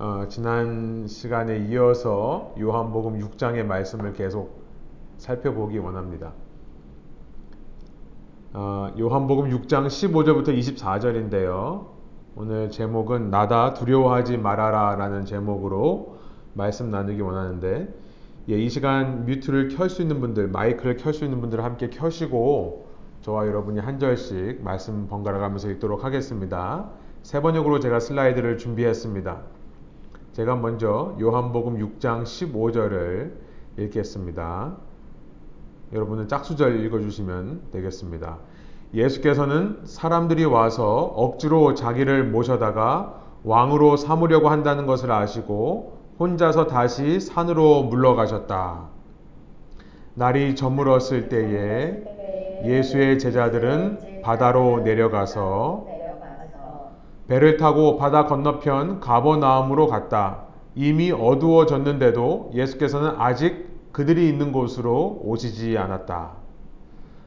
어, 지난 시간에 이어서 요한복음 6장의 말씀을 계속 살펴보기 원합니다. 어, 요한복음 6장 15절부터 24절인데요. 오늘 제목은 나다 두려워하지 말아라 라는 제목으로 말씀 나누기 원하는데 예, 이 시간 뮤트를 켤 수 있는 분들, 마이크를 켤 수 있는 분들 함께 켜시고 저와 여러분이 한 절씩 말씀 번갈아 가면서 읽도록 하겠습니다. 세 번역으로 제가 슬라이드를 준비했습니다. 제가 먼저 요한복음 6장 15절을 읽겠습니다. 여러분은 짝수절 읽어주시면 되겠습니다. 예수께서는 사람들이 와서 억지로 자기를 모셔다가 왕으로 삼으려고 한다는 것을 아시고 혼자서 다시 산으로 물러가셨다. 날이 저물었을 때에 예수의 제자들은 바다로 내려가서 배를 타고 바다 건너편 가버나움으로 갔다. 이미 어두워졌는데도 예수께서는 아직 그들이 있는 곳으로 오시지 않았다.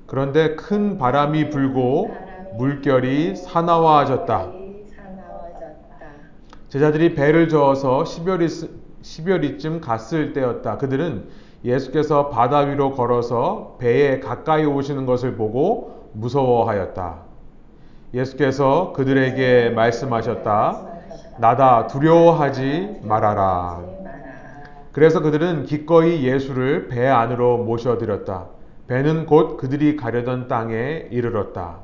그런데 큰 바람이 불고 물결이 사나워졌다. 제자들이 배를 저어서 10여리, 10여리쯤 갔을 때였다. 그들은 예수께서 바다 위로 걸어서 배에 가까이 오시는 것을 보고 무서워하였다. 예수께서 그들에게 말씀하셨다. 나다 두려워하지 말아라. 그래서 그들은 기꺼이 예수를 배 안으로 모셔들였다. 배는 곧 그들이 가려던 땅에 이르렀다.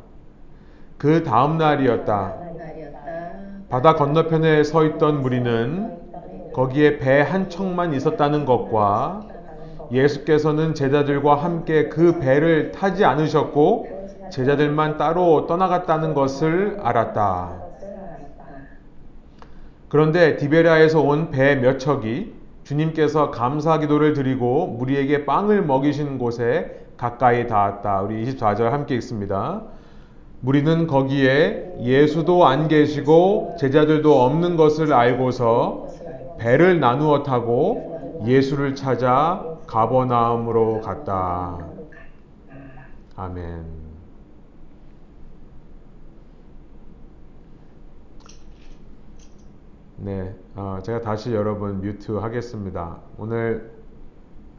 그 다음 날이었다. 바다 건너편에 서 있던 무리는 거기에 배 한 척만 있었다는 것과 예수께서는 제자들과 함께 그 배를 타지 않으셨고 제자들만 따로 떠나갔다는 것을 알았다. 그런데 디베라에서 온 배 몇 척이 주님께서 감사 기도를 드리고 무리에게 빵을 먹이신 곳에 가까이 닿았다. 우리 24절 함께 읽습니다. 무리는 거기에 예수도 안 계시고 제자들도 없는 것을 알고서 배를 나누어 타고 예수를 찾아 가버나움으로 갔다. 아멘. 네, 어, 제가 다시 여러분 뮤트 하겠습니다. 오늘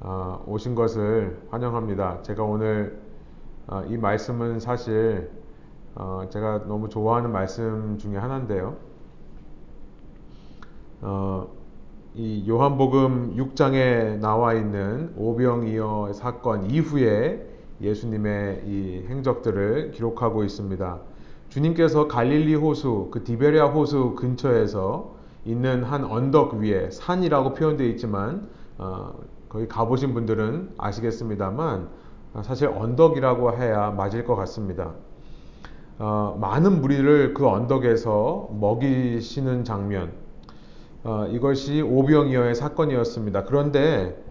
어, 오신 것을 환영합니다. 제가 오늘 어, 이 말씀은 사실 어, 제가 너무 좋아하는 말씀 중에 하나인데요. 어, 이 요한복음 6장에 나와 있는 오병이어 사건 이후에 예수님의 이 행적들을 기록하고 있습니다. 주님께서 갈릴리 호수, 그 디베리아 호수 근처에서 있는 한 언덕 위에 산이라고 표현되어 있지만 어, 거기 가보신 분들은 아시겠습니다만 사실 언덕이라고 해야 맞을 것 같습니다. 어, 많은 무리를 그 언덕에서 먹이시는 장면 어, 이것이 오병이어의 사건이었습니다. 그런데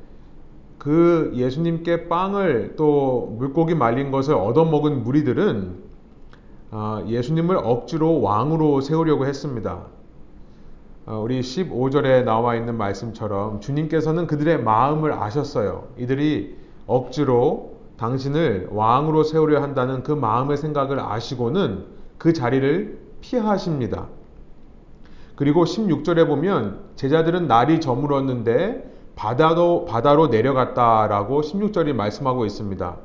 그 예수님께 빵을 또 물고기 말린 것을 얻어먹은 무리들은 어, 예수님을 억지로 왕으로 세우려고 했습니다. 어, 우리 15절에 나와 있는 말씀처럼 주님께서는 그들의 마음을 아셨어요. 이들이 억지로 당신을 왕으로 세우려 한다는 그 마음의 생각을 아시고는 그 자리를 피하십니다. 그리고 16절에 보면 제자들은 날이 저물었는데 바다로, 바다로 내려갔다라고 16절이 말씀하고 있습니다.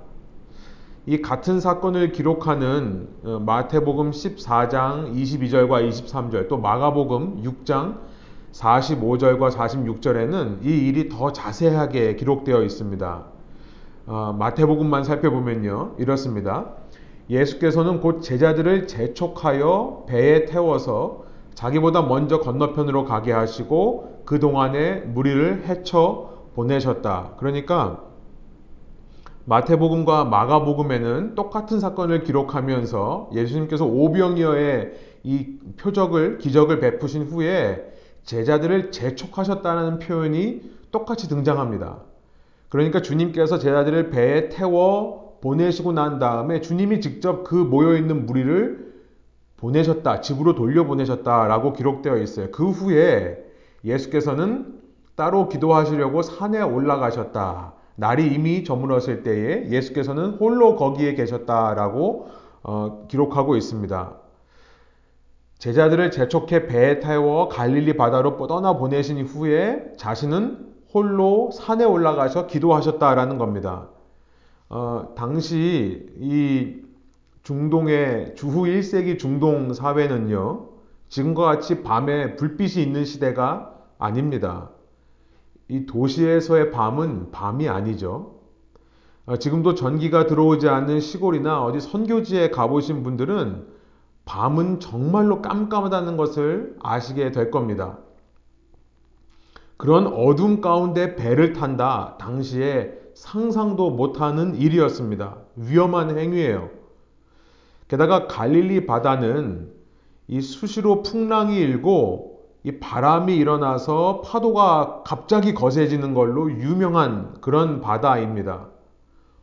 이 같은 사건을 기록하는 어, 마태복음 14장 22절과 23절 또 마가복음 6장 45절과 46절에는 이 일이 더 자세하게 기록되어 있습니다. 어, 마태복음만 살펴보면요 이렇습니다. 예수께서는 곧 제자들을 재촉하여 배에 태워서 자기보다 먼저 건너편으로 가게 하시고 그 동안에 무리를 헤쳐 보내셨다. 그러니까 마태복음과 마가복음에는 똑같은 사건을 기록하면서 예수님께서 오병이어의 이 표적을 기적을 베푸신 후에 제자들을 재촉하셨다는 표현이 똑같이 등장합니다. 그러니까 주님께서 제자들을 배에 태워 보내시고 난 다음에 주님이 직접 그 모여 있는 무리를 보내셨다, 집으로 돌려 보내셨다라고 기록되어 있어요. 그 후에 예수께서는 따로 기도하시려고 산에 올라가셨다. 날이 이미 저물었을 때에 예수께서는 홀로 거기에 계셨다라고 어, 기록하고 있습니다. 제자들을 재촉해 배에 태워 갈릴리 바다로 떠나 보내신 후에 자신은 홀로 산에 올라가서 기도하셨다라는 겁니다. 어, 당시 이 중동의 주후 1세기 중동 사회는요, 지금과 같이 밤에 불빛이 있는 시대가 아닙니다. 이 도시에서의 밤은 밤이 아니죠. 어, 지금도 전기가 들어오지 않는 시골이나 어디 선교지에 가보신 분들은 밤은 정말로 깜깜하다는 것을 아시게 될 겁니다. 그런 어둠 가운데 배를 탄다. 당시에 상상도 못하는 일이었습니다. 위험한 행위예요. 게다가 갈릴리 바다는 이 수시로 풍랑이 일고 이 바람이 일어나서 파도가 갑자기 거세지는 걸로 유명한 그런 바다입니다.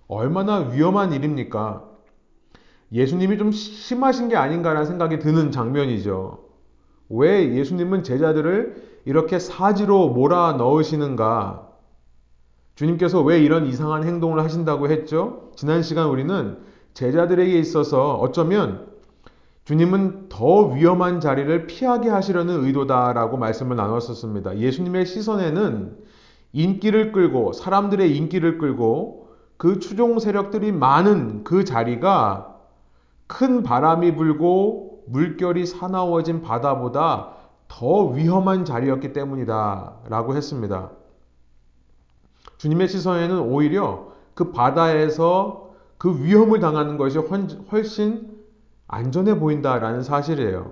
얼마나 위험한 일입니까? 예수님이 좀 심하신 게 아닌가라는 생각이 드는 장면이죠. 왜 예수님은 제자들을 이렇게 사지로 몰아 넣으시는가? 주님께서 왜 이런 이상한 행동을 하신다고 했죠? 지난 시간 우리는 제자들에게 있어서 어쩌면 주님은 더 위험한 자리를 피하게 하시려는 의도다라고 말씀을 나눴었습니다. 예수님의 시선에는 인기를 끌고 사람들의 인기를 끌고 그 추종 세력들이 많은 그 자리가 큰 바람이 불고 물결이 사나워진 바다보다 더 위험한 자리였기 때문이다 라고 했습니다. 주님의 시선에는 오히려 그 바다에서 그 위험을 당하는 것이 훨씬 안전해 보인다라는 사실이에요.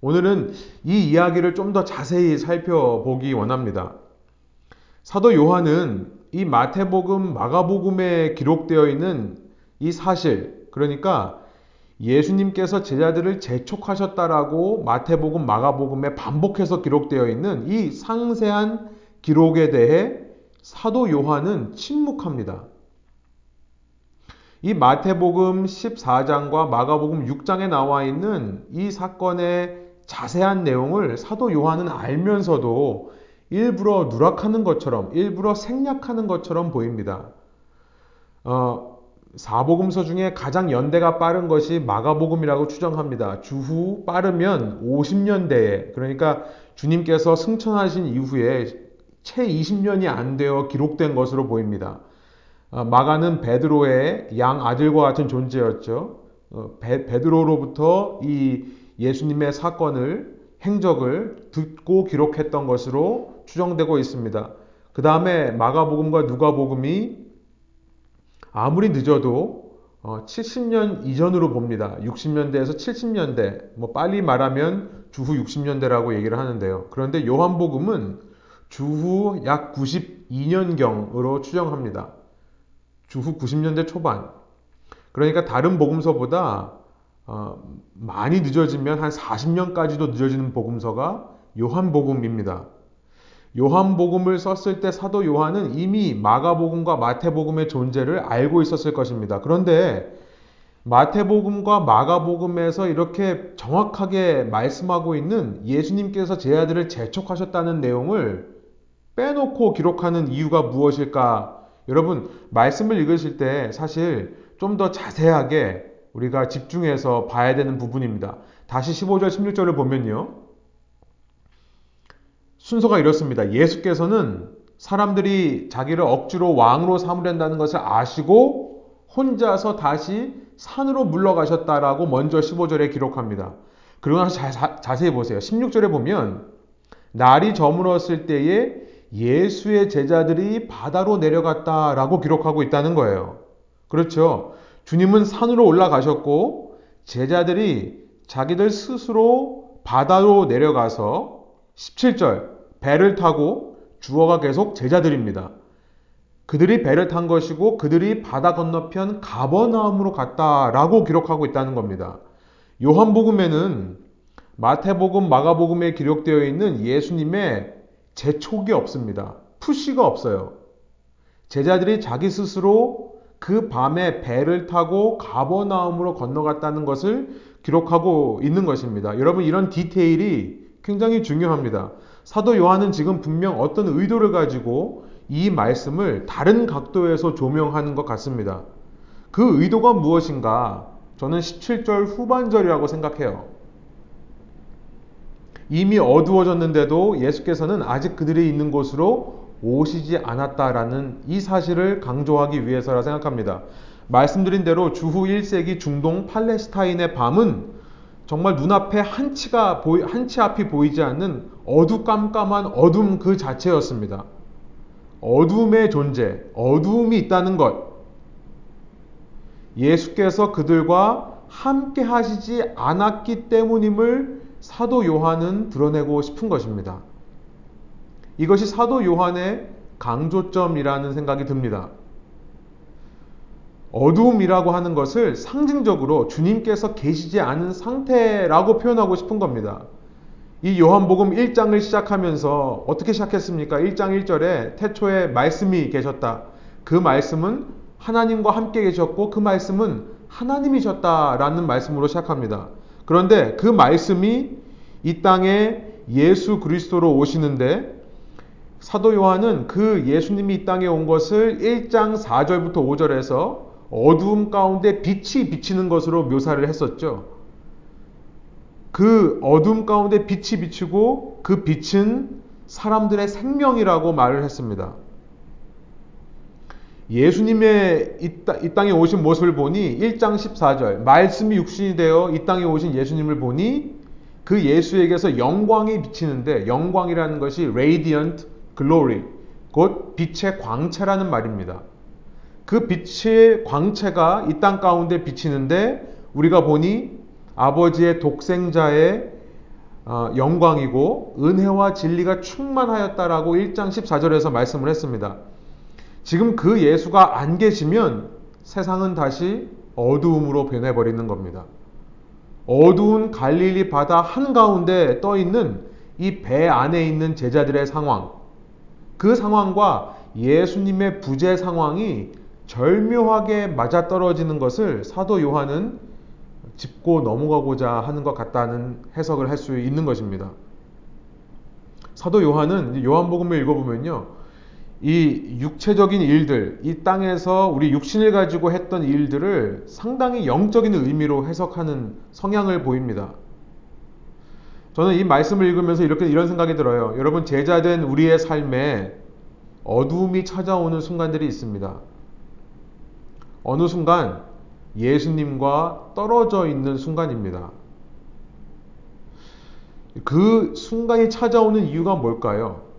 오늘은 이 이야기를 좀 더 자세히 살펴보기 원합니다. 사도 요한은 이 마태복음, 마가복음에 기록되어 있는 이 사실, 그러니까 예수님께서 제자들을 재촉하셨다라고 마태복음, 마가복음에 반복해서 기록되어 있는 이 상세한 기록에 대해 사도 요한은 침묵합니다. 이 마태복음 14장과 마가복음 6장에 나와 있는 이 사건의 자세한 내용을 사도 요한은 알면서도 일부러 누락하는 것처럼, 일부러 생략하는 것처럼 보입니다. 어, 사복음서 중에 가장 연대가 빠른 것이 마가복음이라고 추정합니다. 주후 빠르면 50년대에 그러니까 주님께서 승천하신 이후에 채 20년이 안 되어 기록된 것으로 보입니다. 어, 마가는 베드로의 양 아들과 같은 존재였죠. 어, 베, 베드로로부터 이 예수님의 사건을 행적을 듣고 기록했던 것으로 추정되고 있습니다. 그 다음에 마가복음과 누가복음이 아무리 늦어도 70년 어, 이전으로 봅니다. 60년대에서 70년대, 뭐 빨리 말하면 주후 60년대라고 얘기를 하는데요. 그런데 요한복음은 주후 약 92년경으로 추정합니다. 주후 90년대 초반. 그러니까 다른 복음서보다 어, 많이 늦어지면 한 40년까지도 늦어지는 복음서가 요한복음입니다. 요한복음을 썼을 때 사도 요한은 이미 마가복음과 마태복음의 존재를 알고 있었을 것입니다. 그런데 마태복음과 마가복음에서 이렇게 정확하게 말씀하고 있는 예수님께서 제 아들을 재촉하셨다는 내용을 빼놓고 기록하는 이유가 무엇일까? 여러분, 말씀을 읽으실 때 사실 좀 더 자세하게 우리가 집중해서 봐야 되는 부분입니다. 다시 15절, 16절을 보면요. 순서가 이렇습니다. 예수께서는 사람들이 자기를 억지로 왕으로 삼으려다는 것을 아시고 혼자서 다시 산으로 물러가셨다라고 먼저 15절에 기록합니다. 그리고 나서 자, 자세히 보세요. 16절에 보면 날이 저물었을 때에 예수의 제자들이 바다로 내려갔다라고 기록하고 있다는 거예요. 그렇죠. 주님은 산으로 올라가셨고 제자들이 자기들 스스로 바다로 내려가서 17절 배를 타고 주어가 계속 제자들입니다. 그들이 배를 탄 것이고 그들이 바다 건너편 가버나움으로 갔다라고 기록하고 있다는 겁니다. 요한복음에는 마태복음, 마가복음에 기록되어 있는 예수님의 재촉이 없습니다. 푸시가 없어요. 제자들이 자기 스스로 그 밤에 배를 타고 가버나움으로 건너갔다는 것을 기록하고 있는 것입니다. 여러분 이런 디테일이 굉장히 중요합니다. 사도 요한은 지금 분명 어떤 의도를 가지고 이 말씀을 다른 각도에서 조명하는 것 같습니다. 그 의도가 무엇인가? 저는 17절 후반절이라고 생각해요. 이미 어두워졌는데도 예수께서는 아직 그들이 있는 곳으로 오시지 않았다라는 이 사실을 강조하기 위해서라 생각합니다. 말씀드린 대로 주후 1세기 중동 팔레스타인의 밤은 정말 눈앞에 한치가 보이, 한치 앞이 보이지 않는 어두깜깜한 어둠 그 자체였습니다. 어둠의 존재, 어둠이 있다는 것. 예수께서 그들과 함께 하시지 않았기 때문임을 사도 요한은 드러내고 싶은 것입니다. 이것이 사도 요한의 강조점이라는 생각이 듭니다. 어두움이라고 하는 것을 상징적으로 주님께서 계시지 않은 상태라고 표현하고 싶은 겁니다. 이 요한복음 1장을 시작하면서 어떻게 시작했습니까? 1장 1절에 태초에 말씀이 계셨다. 그 말씀은 하나님과 함께 계셨고 그 말씀은 하나님이셨다라는 말씀으로 시작합니다. 그런데 그 말씀이 이 땅에 예수 그리스도로 오시는데 사도 요한은 그 예수님이 이 땅에 온 것을 1장 4절부터 5절에서 어두움 가운데 빛이 비치는 것으로 묘사를 했었죠. 그 어둠 가운데 빛이 비치고 그 빛은 사람들의 생명이라고 말을 했습니다. 예수님의 이, 땅에 오신 모습을 보니 1장 14절 말씀이 육신이 되어 이 땅에 오신 예수님을 보니 그 예수에게서 영광이 비치는데 영광이라는 것이 radiant glory 곧 빛의 광채라는 말입니다. 그 빛의 광채가 이 땅 가운데 비치는데 우리가 보니 아버지의 독생자의 어, 영광이고 은혜와 진리가 충만하였다라고 1장 14절에서 말씀을 했습니다. 지금 그 예수가 안 계시면 세상은 다시 어두움으로 변해버리는 겁니다. 어두운 갈릴리 바다 한가운데 떠 있는 이 배 안에 있는 제자들의 상황, 그 상황과 예수님의 부재 상황이 절묘하게 맞아떨어지는 것을 사도 요한은 짚고 넘어가고자 하는 것 같다는 해석을 할 수 있는 것입니다. 사도 요한은 요한복음을 읽어보면요. 이 육체적인 일들, 이 땅에서 우리 육신을 가지고 했던 일들을 상당히 영적인 의미로 해석하는 성향을 보입니다. 저는 이 말씀을 읽으면서 이렇게 이런 생각이 들어요. 여러분 제자된 우리의 삶에 어두움이 찾아오는 순간들이 있습니다. 어느 순간 예수님과 떨어져 있는 순간입니다. 그 순간이 찾아오는 이유가 뭘까요?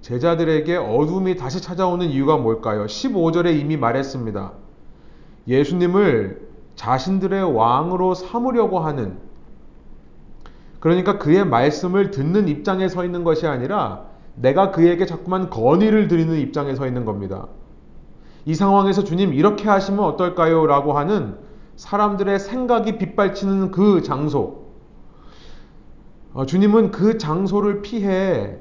제자들에게 어둠이 다시 찾아오는 이유가 뭘까요? 15절에 이미 말했습니다. 예수님을 자신들의 왕으로 삼으려고 하는 그러니까 그의 말씀을 듣는 입장에 서 있는 것이 아니라 내가 그에게 자꾸만 건의를 드리는 입장에 서 있는 겁니다. 이 상황에서 주님 이렇게 하시면 어떨까요? 라고 하는 사람들의 생각이 빗발치는 그 장소. 어, 주님은 그 장소를 피해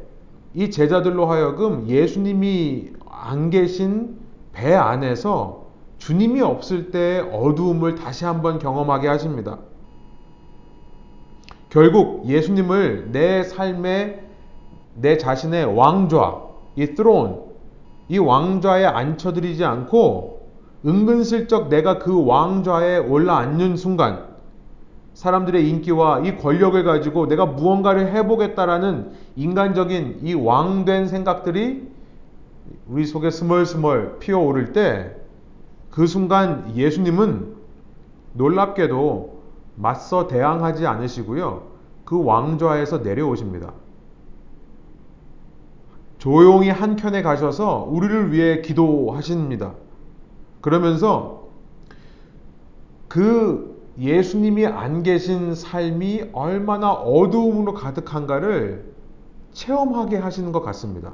이 제자들로 하여금 예수님이 안 계신 배 안에서 주님이 없을 때 어두움을 다시 한번 경험하게 하십니다. 결국 예수님을 내 삶의 내 자신의 왕좌, 이 트론, 이 왕좌에 앉혀드리지 않고 은근슬쩍 내가 그 왕좌에 올라앉는 순간 사람들의 인기와 이 권력을 가지고 내가 무언가를 해보겠다라는 인간적인 이 왕된 생각들이 우리 속에 스멀스멀 피어오를 때 그 순간 예수님은 놀랍게도 맞서 대항하지 않으시고요. 그 왕좌에서 내려오십니다. 조용히 한켠에 가셔서 우리를 위해 기도하십니다. 그러면서 그 예수님이 안 계신 삶이 얼마나 어두움으로 가득한가를 체험하게 하시는 것 같습니다.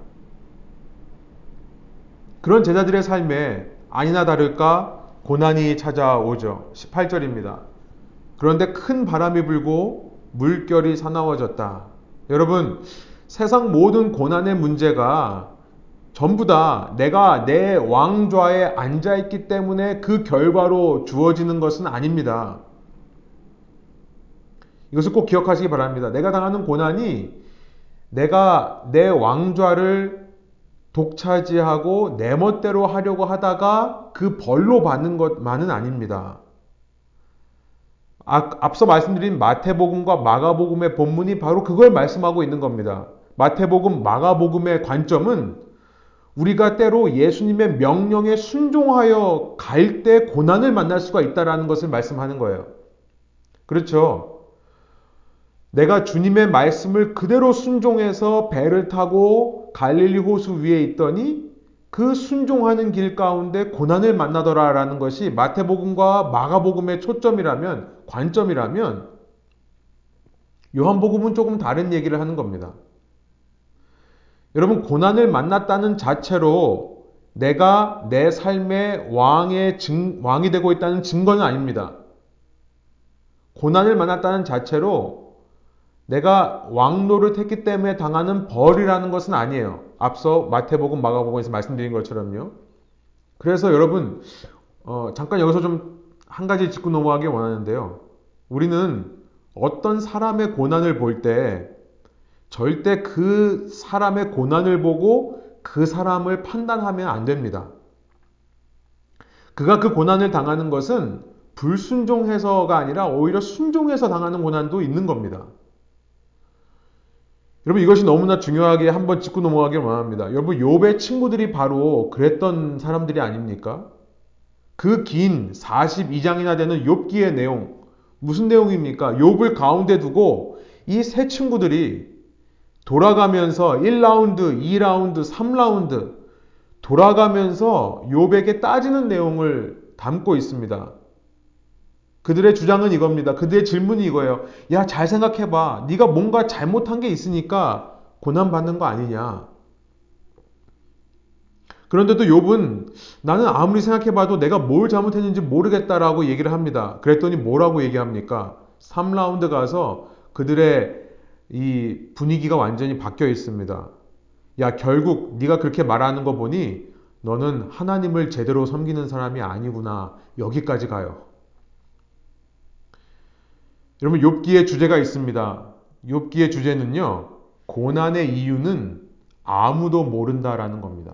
그런 제자들의 삶에 아니나 다를까 고난이 찾아오죠. 18절입니다. 그런데 큰 바람이 불고 물결이 사나워졌다. 여러분, 세상 모든 고난의 문제가 전부 다 내가 내 왕좌에 앉아있기 때문에 그 결과로 주어지는 것은 아닙니다. 이것을 꼭 기억하시기 바랍니다. 내가 당하는 고난이 내가 내 왕좌를 독차지하고 내 멋대로 하려고 하다가 그 벌로 받는 것만은 아닙니다. 아, 앞서 말씀드린 마태복음과 마가복음의 본문이 바로 그걸 말씀하고 있는 겁니다. 마태복음, 마가복음의 관점은 우리가 때로 예수님의 명령에 순종하여 갈 때 고난을 만날 수가 있다라는 것을 말씀하는 거예요. 그렇죠. 내가 주님의 말씀을 그대로 순종해서 배를 타고 갈릴리 호수 위에 있더니 그 순종하는 길 가운데 고난을 만나더라라는 것이 마태복음과 마가복음의 초점이라면 관점이라면 요한복음은 조금 다른 얘기를 하는 겁니다. 여러분 고난을 만났다는 자체로 내가 내 삶의 왕의 증, 왕이 되고 있다는 증거는 아닙니다. 고난을 만났다는 자체로 내가 왕노를 했기 때문에 당하는 벌이라는 것은 아니에요. 앞서 마태복음, 마가복음에서 말씀드린 것처럼요. 그래서 여러분 어, 잠깐 여기서 좀 한 가지 짚고 넘어가기 원하는데요. 우리는 어떤 사람의 고난을 볼 때 절대 그 사람의 고난을 보고 그 사람을 판단하면 안 됩니다. 그가 그 고난을 당하는 것은 불순종해서가 아니라 오히려 순종해서 당하는 고난도 있는 겁니다. 여러분 이것이 너무나 중요하게 한번 짚고 넘어가길 원합니다. 여러분 욥의 친구들이 바로 그랬던 사람들이 아닙니까? 그 긴 42장이나 되는 욥기의 내용 무슨 내용입니까? 욥을 가운데 두고 이 세 친구들이 돌아가면서 1라운드, 2라운드, 3라운드 돌아가면서 욥에게 따지는 내용을 담고 있습니다. 그들의 주장은 이겁니다. 그들의 질문이 이거예요. 야, 잘 생각해 봐. 네가 뭔가 잘못한 게 있으니까 고난 받는 거 아니냐? 그런데도 욥은 나는 아무리 생각해 봐도 내가 뭘 잘못했는지 모르겠다라고 얘기를 합니다. 그랬더니 뭐라고 얘기합니까? 3라운드 가서 그들의 이 분위기가 완전히 바뀌어 있습니다. 야, 결국 네가 그렇게 말하는 거 보니 너는 하나님을 제대로 섬기는 사람이 아니구나. 여기까지 가요. 여러분 욥기의 주제가 있습니다. 욥기의 주제는요. 고난의 이유는 아무도 모른다라는 겁니다.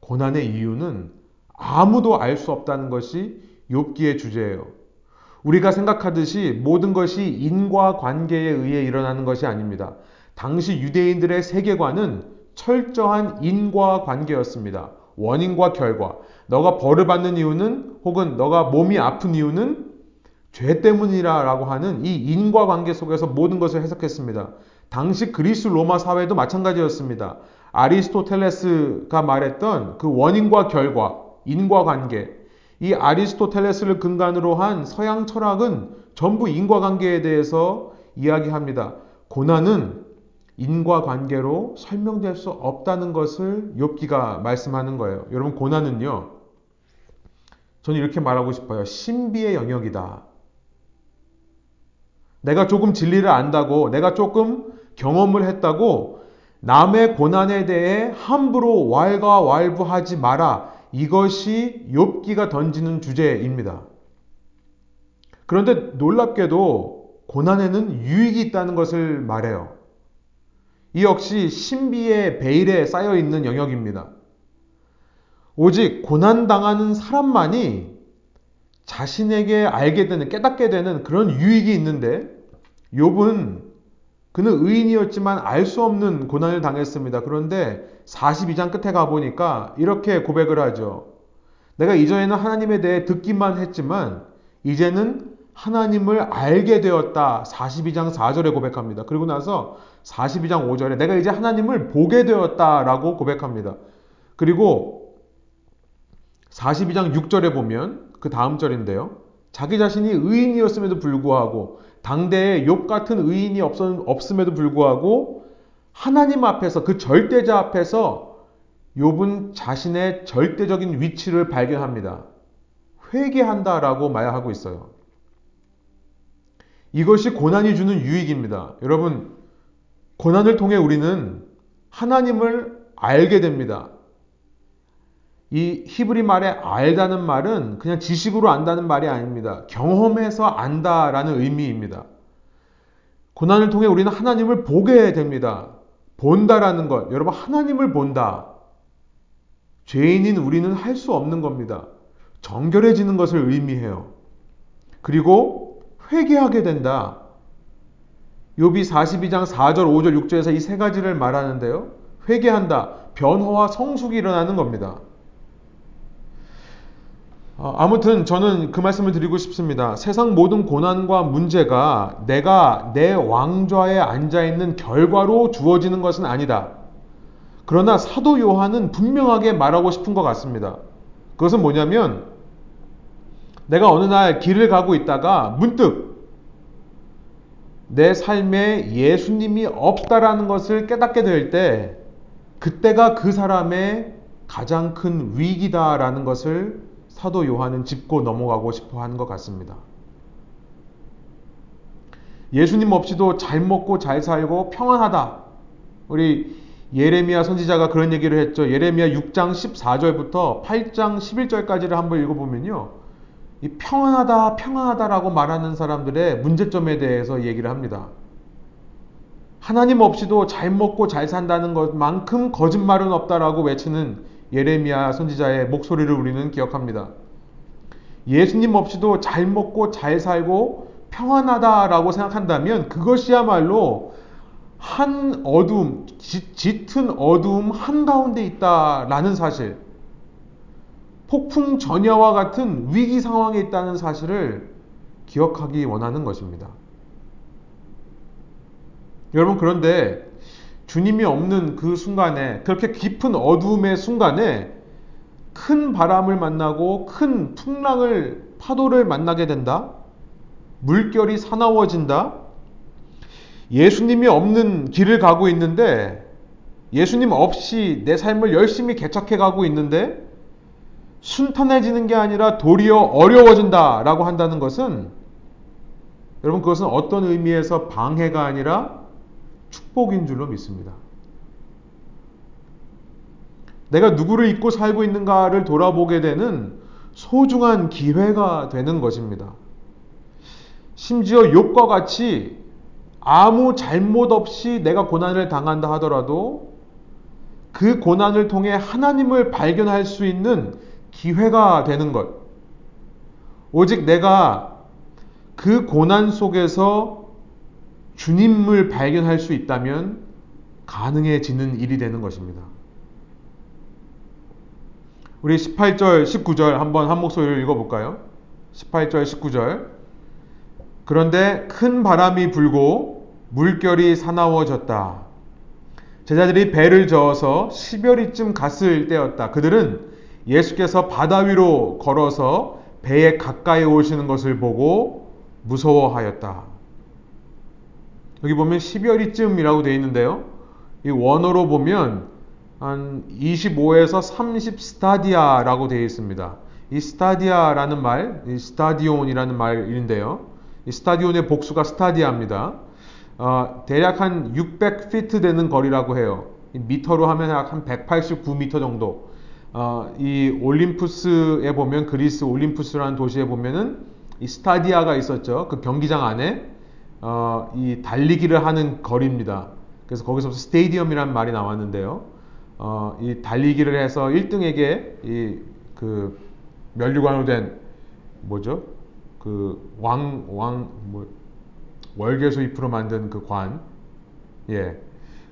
고난의 이유는 아무도 알 수 없다는 것이 욥기의 주제예요. 우리가 생각하듯이 모든 것이 인과 관계에 의해 일어나는 것이 아닙니다. 당시 유대인들의 세계관은 철저한 인과 관계였습니다. 원인과 결과. 너가 벌을 받는 이유는 혹은 너가 몸이 아픈 이유는 죄 때문이라고 하는 이 인과 관계 속에서 모든 것을 해석했습니다. 당시 그리스 로마 사회도 마찬가지였습니다. 아리스토텔레스가 말했던 그 원인과 결과, 인과 관계, 이 아리스토텔레스를 근간으로 한 서양 철학은 전부 인과관계에 대해서 이야기합니다. 고난은 인과관계로 설명될 수 없다는 것을 욥기가 말씀하는 거예요. 여러분 고난은요. 저는 이렇게 말하고 싶어요. 신비의 영역이다. 내가 조금 진리를 안다고, 내가 조금 경험을 했다고 남의 고난에 대해 함부로 왈가왈부하지 마라. 이것이 욥기가 던지는 주제입니다. 그런데 놀랍게도 고난에는 유익이 있다는 것을 말해요. 이 역시 신비의 베일에 쌓여 있는 영역입니다. 오직 고난당하는 사람만이 자신에게 알게 되는, 깨닫게 되는 그런 유익이 있는데, 욥은 그는 의인이었지만 알 수 없는 고난을 당했습니다. 그런데 42장 끝에 가보니까 이렇게 고백을 하죠. 내가 이전에는 하나님에 대해 듣기만 했지만 이제는 하나님을 알게 되었다. 42장 4절에 고백합니다. 그리고 나서 42장 5절에 내가 이제 하나님을 보게 되었다 라고 고백합니다. 그리고 42장 6절에 보면 그 다음 절인데요. 자기 자신이 의인이었음에도 불구하고 당대에 욥 같은 의인이 없음에도 불구하고 하나님 앞에서 그 절대자 앞에서 욥은 자신의 절대적인 위치를 발견합니다. 회개한다라고 말하고 있어요. 이것이 고난이 주는 유익입니다. 여러분, 고난을 통해 우리는 하나님을 알게 됩니다. 이 히브리 말의 알다는 말은 그냥 지식으로 안다는 말이 아닙니다. 경험해서 안다라는 의미입니다. 고난을 통해 우리는 하나님을 보게 됩니다. 본다라는 것. 여러분, 하나님을 본다. 죄인인 우리는 할 수 없는 겁니다. 정결해지는 것을 의미해요. 그리고 회개하게 된다. 욥이 42장 4절, 5절, 6절에서 이 세 가지를 말하는데요. 회개한다. 변화와 성숙이 일어나는 겁니다. 어, 아무튼 저는 그 말씀을 드리고 싶습니다. 세상 모든 고난과 문제가 내가 내 왕좌에 앉아 있는 결과로 주어지는 것은 아니다. 그러나 사도 요한은 분명하게 말하고 싶은 것 같습니다. 그것은 뭐냐면 내가 어느 날 길을 가고 있다가 문득 내 삶에 예수님이 없다라는 것을 깨닫게 될 때 그때가 그 사람의 가장 큰 위기다라는 것을 사도 요한은 짚고 넘어가고 싶어 하는 것 같습니다. 예수님 없이도 잘 먹고 잘 살고 평안하다. 우리 예레미야 선지자가 그런 얘기를 했죠. 예레미야 6장 14절부터 8장 11절까지를 한번 읽어보면요. 이 평안하다, 평안하다라고 말하는 사람들의 문제점에 대해서 얘기를 합니다. 하나님 없이도 잘 먹고 잘 산다는 것만큼 거짓말은 없다라고 외치는 예레미야 선지자의 목소리를 우리는 기억합니다. 예수님 없이도 잘 먹고 잘 살고 평안하다라고 생각한다면 그것이야말로 한 어둠, 짙은 어둠 한가운데 있다라는 사실, 폭풍 전야와 같은 위기 상황에 있다는 사실을 기억하기 원하는 것입니다. 여러분, 그런데 주님이 없는 그 순간에 그렇게 깊은 어두움의 순간에 큰 바람을 만나고 큰 풍랑을 파도를 만나게 된다. 물결이 사나워진다. 예수님이 없는 길을 가고 있는데 예수님 없이 내 삶을 열심히 개척해 가고 있는데 순탄해지는 게 아니라 도리어 어려워진다라고 한다는 것은 여러분 그것은 어떤 의미에서 방해가 아니라 축복인 줄로 믿습니다. 내가 누구를 잊고 살고 있는가를 돌아보게 되는 소중한 기회가 되는 것입니다. 심지어 욕과 같이 아무 잘못 없이 내가 고난을 당한다 하더라도 그 고난을 통해 하나님을 발견할 수 있는 기회가 되는 것. 오직 내가 그 고난 속에서 주님을 발견할 수 있다면 가능해지는 일이 되는 것입니다. 우리 18절, 19절 한번 한 목소리를 읽어볼까요? 18절, 19절. 그런데 큰 바람이 불고 물결이 사나워졌다. 제자들이 배를 저어서 10여리쯤 갔을 때였다. 그들은 예수께서 바다 위로 걸어서 배에 가까이 오시는 것을 보고 무서워하였다. 여기 보면 12월이쯤이라고 되어 있는데요. 이 원어로 보면 한 25에서 30 스타디아라고 되어 있습니다. 이 스타디아라는 말, 이 스타디온이라는 말인데요. 이 스타디온의 복수가 스타디아입니다. 어, 대략 한 600피트 되는 거리라고 해요. 미터로 하면 한 189m 정도. 어, 이 올림푸스에 보면 그리스 올림푸스라는 도시에 보면은 이 스타디아가 있었죠. 그 경기장 안에 어, 이 달리기를 하는 거리입니다. 그래서 거기서 스테디엄이라는 말이 나왔는데요. 어, 이 달리기를 해서 1등에게 이 그 면류관으로 된 뭐죠? 그 왕 왕 뭐 월계수 잎으로 만든 그 관, 예,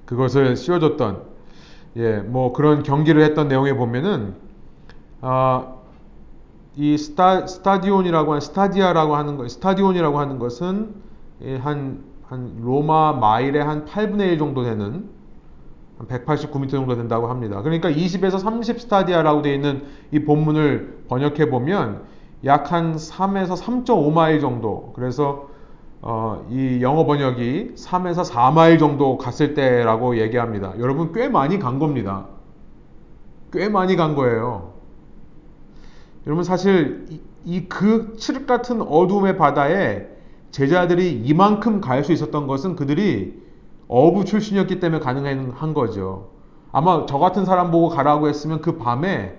그것을 씌워줬던 예, 뭐 그런 경기를 했던 내용에 보면은 아, 이 스타 스타디온이라고 하는 스타디아라고 하는 것, 스타디온이라고 하는 것은 예, 한, 한 로마 마일의 한 8분의 1 정도 되는 한 189m 정도 된다고 합니다. 그러니까 20에서 30 스타디아라고 되어 있는 이 본문을 번역해 보면 약 한 3에서 3.5마일 정도. 그래서 어, 이 영어 번역이 3에서 4마일 정도 갔을 때라고 얘기합니다. 여러분 꽤 많이 간 겁니다. 꽤 많이 간 거예요. 여러분 사실 이 그 칠흑 같은 어둠의 바다에 제자들이 이만큼 갈 수 있었던 것은 그들이 어부 출신이었기 때문에 가능한 거죠. 아마 저 같은 사람 보고 가라고 했으면 그 밤에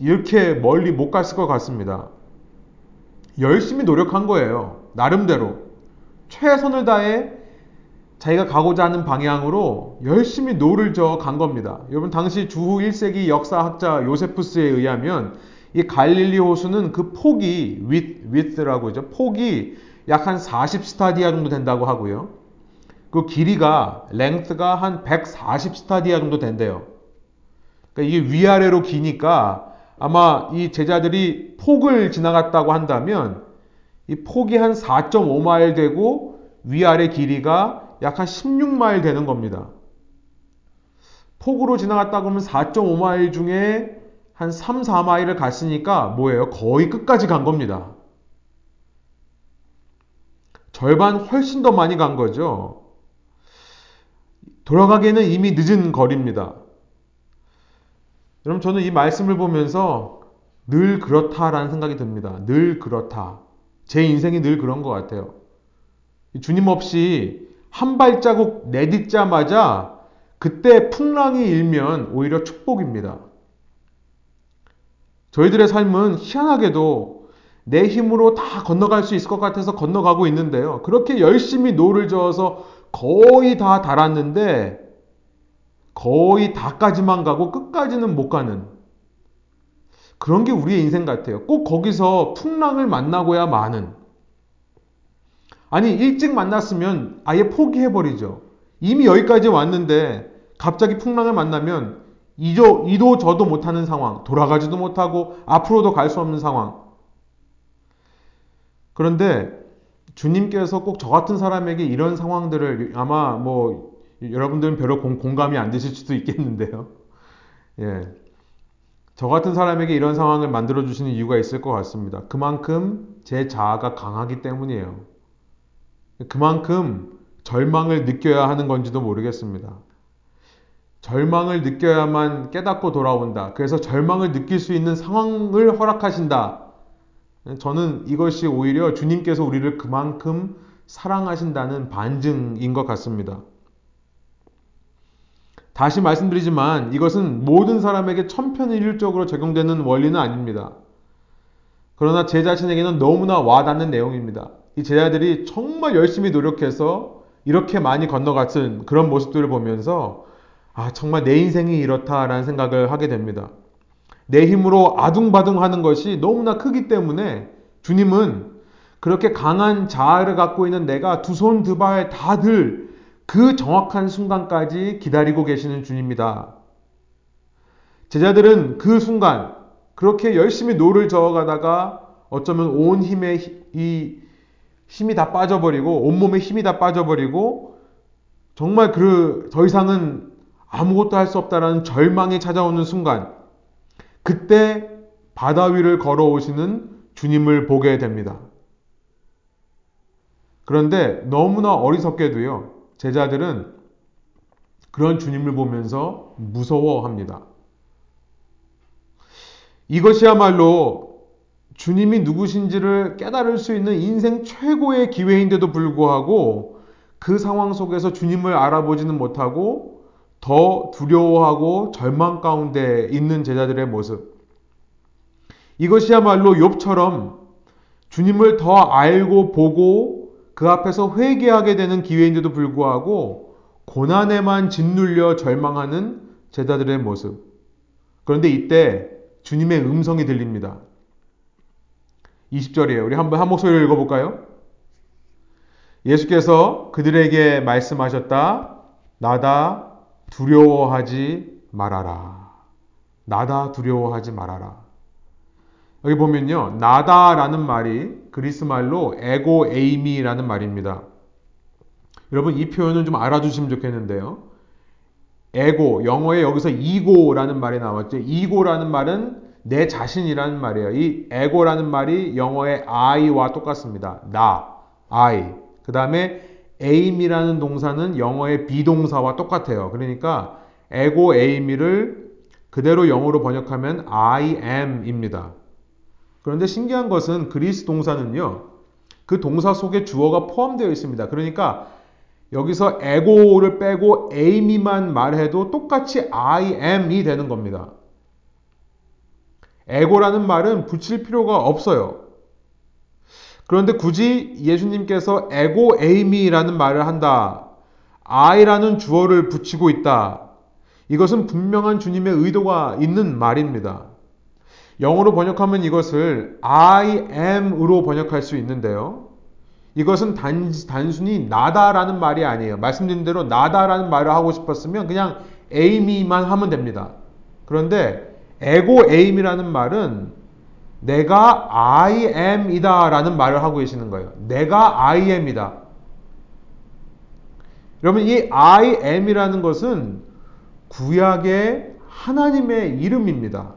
이렇게 멀리 못 갔을 것 같습니다. 열심히 노력한 거예요. 나름대로. 최선을 다해 자기가 가고자 하는 방향으로 열심히 노를 저어간 겁니다. 여러분, 당시 주후 1세기 역사학자 요세푸스에 의하면 이 갈릴리 호수는 그 폭이 width, width라고 하죠. 폭이 약 한 40스타디아 정도 된다고 하고요. 그 길이가 length가 한 140스타디아 정도 된대요. 그러니까 이게 위아래로 기니까 아마 이 제자들이 폭을 지나갔다고 한다면 이 폭이 한 4.5마일 되고 위아래 길이가 약 한 16마일 되는 겁니다. 폭으로 지나갔다고 하면 4.5마일 중에 한 3, 4마일을 갔으니까 뭐예요? 거의 끝까지 간 겁니다. 절반 훨씬 더 많이 간 거죠. 돌아가기에는 이미 늦은 거리입니다. 여러분, 저는 이 말씀을 보면서 늘 그렇다라는 생각이 듭니다. 늘 그렇다. 제 인생이 늘 그런 것 같아요. 주님 없이 한 발자국 내딛자마자 그때 풍랑이 일면 오히려 축복입니다. 저희들의 삶은 희한하게도 내 힘으로 다 건너갈 수 있을 것 같아서 건너가고 있는데요. 그렇게 열심히 노를 저어서 거의 다다랐는데 거의 다까지만 가고 끝까지는 못 가는 그런 게 우리의 인생 같아요. 꼭 거기서 풍랑을 만나고야 마는. 아니, 일찍 만났으면 아예 포기해버리죠. 이미 여기까지 왔는데 갑자기 풍랑을 만나면 이도, 저도 못하는 상황, 돌아가지도 못하고 앞으로도 갈 수 없는 상황. 그런데 주님께서 꼭 저 같은 사람에게 이런 상황들을 아마 뭐 여러분들은 별로 공, 공감이 안 되실 수도 있겠는데요. 예. 저 같은 사람에게 이런 상황을 만들어 주시는 이유가 있을 것 같습니다. 그만큼 제 자아가 강하기 때문이에요. 그만큼 절망을 느껴야 하는 건지도 모르겠습니다. 절망을 느껴야만 깨닫고 돌아온다. 그래서 절망을 느낄 수 있는 상황을 허락하신다. 저는 이것이 오히려 주님께서 우리를 그만큼 사랑하신다는 반증인 것 같습니다. 다시 말씀드리지만 이것은 모든 사람에게 천편일률적으로 적용되는 원리는 아닙니다. 그러나 제 자신에게는 너무나 와닿는 내용입니다. 이 제자들이 정말 열심히 노력해서 이렇게 많이 건너갔은 그런 모습들을 보면서 아, 정말 내 인생이 이렇다라는 생각을 하게 됩니다. 내 힘으로 아둥바둥 하는 것이 너무나 크기 때문에 주님은 그렇게 강한 자아를 갖고 있는 내가 두 손 두 발 다들 그 정확한 순간까지 기다리고 계시는 주님입니다. 제자들은 그 순간 그렇게 열심히 노를 저어가다가 어쩌면 온 힘에 이 힘이 다 빠져버리고 온몸에 힘이 다 빠져버리고 정말 그 더 이상은 아무것도 할 수 없다라는 절망이 찾아오는 순간, 그때 바다 위를 걸어오시는 주님을 보게 됩니다. 그런데 너무나 어리석게도요, 제자들은 그런 주님을 보면서 무서워합니다. 이것이야말로 주님이 누구신지를 깨달을 수 있는 인생 최고의 기회인데도 불구하고 그 상황 속에서 주님을 알아보지는 못하고 더 두려워하고 절망 가운데 있는 제자들의 모습. 이것이야말로 욥처럼 주님을 더 알고 보고 그 앞에서 회개하게 되는 기회인데도 불구하고 고난에만 짓눌려 절망하는 제자들의 모습. 그런데 이때 주님의 음성이 들립니다. 20절이에요. 우리 한번 한 목소리를 읽어볼까요? 예수께서 그들에게 말씀하셨다. 나다 두려워하지 말아라. 나다 두려워하지 말아라. 여기 보면요. 나다라는 말이 그리스 말로 에고 에이미라는 말입니다. 여러분 이 표현은 좀 알아두시면 좋겠는데요. 에고 영어에 여기서 이고라는 말이 나왔죠. 이고라는 말은 내 자신이라는 말이에요. 이 에고라는 말이 영어의 I와 똑같습니다. 나, I. 그 다음에 aim이라는 동사는 영어의 비동사와 똑같아요. 그러니까 에고 aim이를 그대로 영어로 번역하면 I am입니다. 그런데 신기한 것은 그리스 동사는요. 그 동사 속에 주어가 포함되어 있습니다. 그러니까 여기서 에고를 빼고 aim이만 말해도 똑같이 I am이 되는 겁니다. 에고라는 말은 붙일 필요가 없어요. 그런데 굳이 예수님께서 에고 에이미라는 말을 한다. I라는 주어를 붙이고 있다. 이것은 분명한 주님의 의도가 있는 말입니다. 영어로 번역하면 이것을 I am으로 번역할 수 있는데요. 이것은 단, 단순히 나다라는 말이 아니에요. 말씀드린 대로 나다라는 말을 하고 싶었으면 그냥 aim이만 하면 됩니다. 그런데 에고 aim이라는 말은 내가 I am이다 라는 말을 하고 계시는 거예요. 내가 I am이다. 여러분, 이 I am이라는 것은 구약의 하나님의 이름입니다.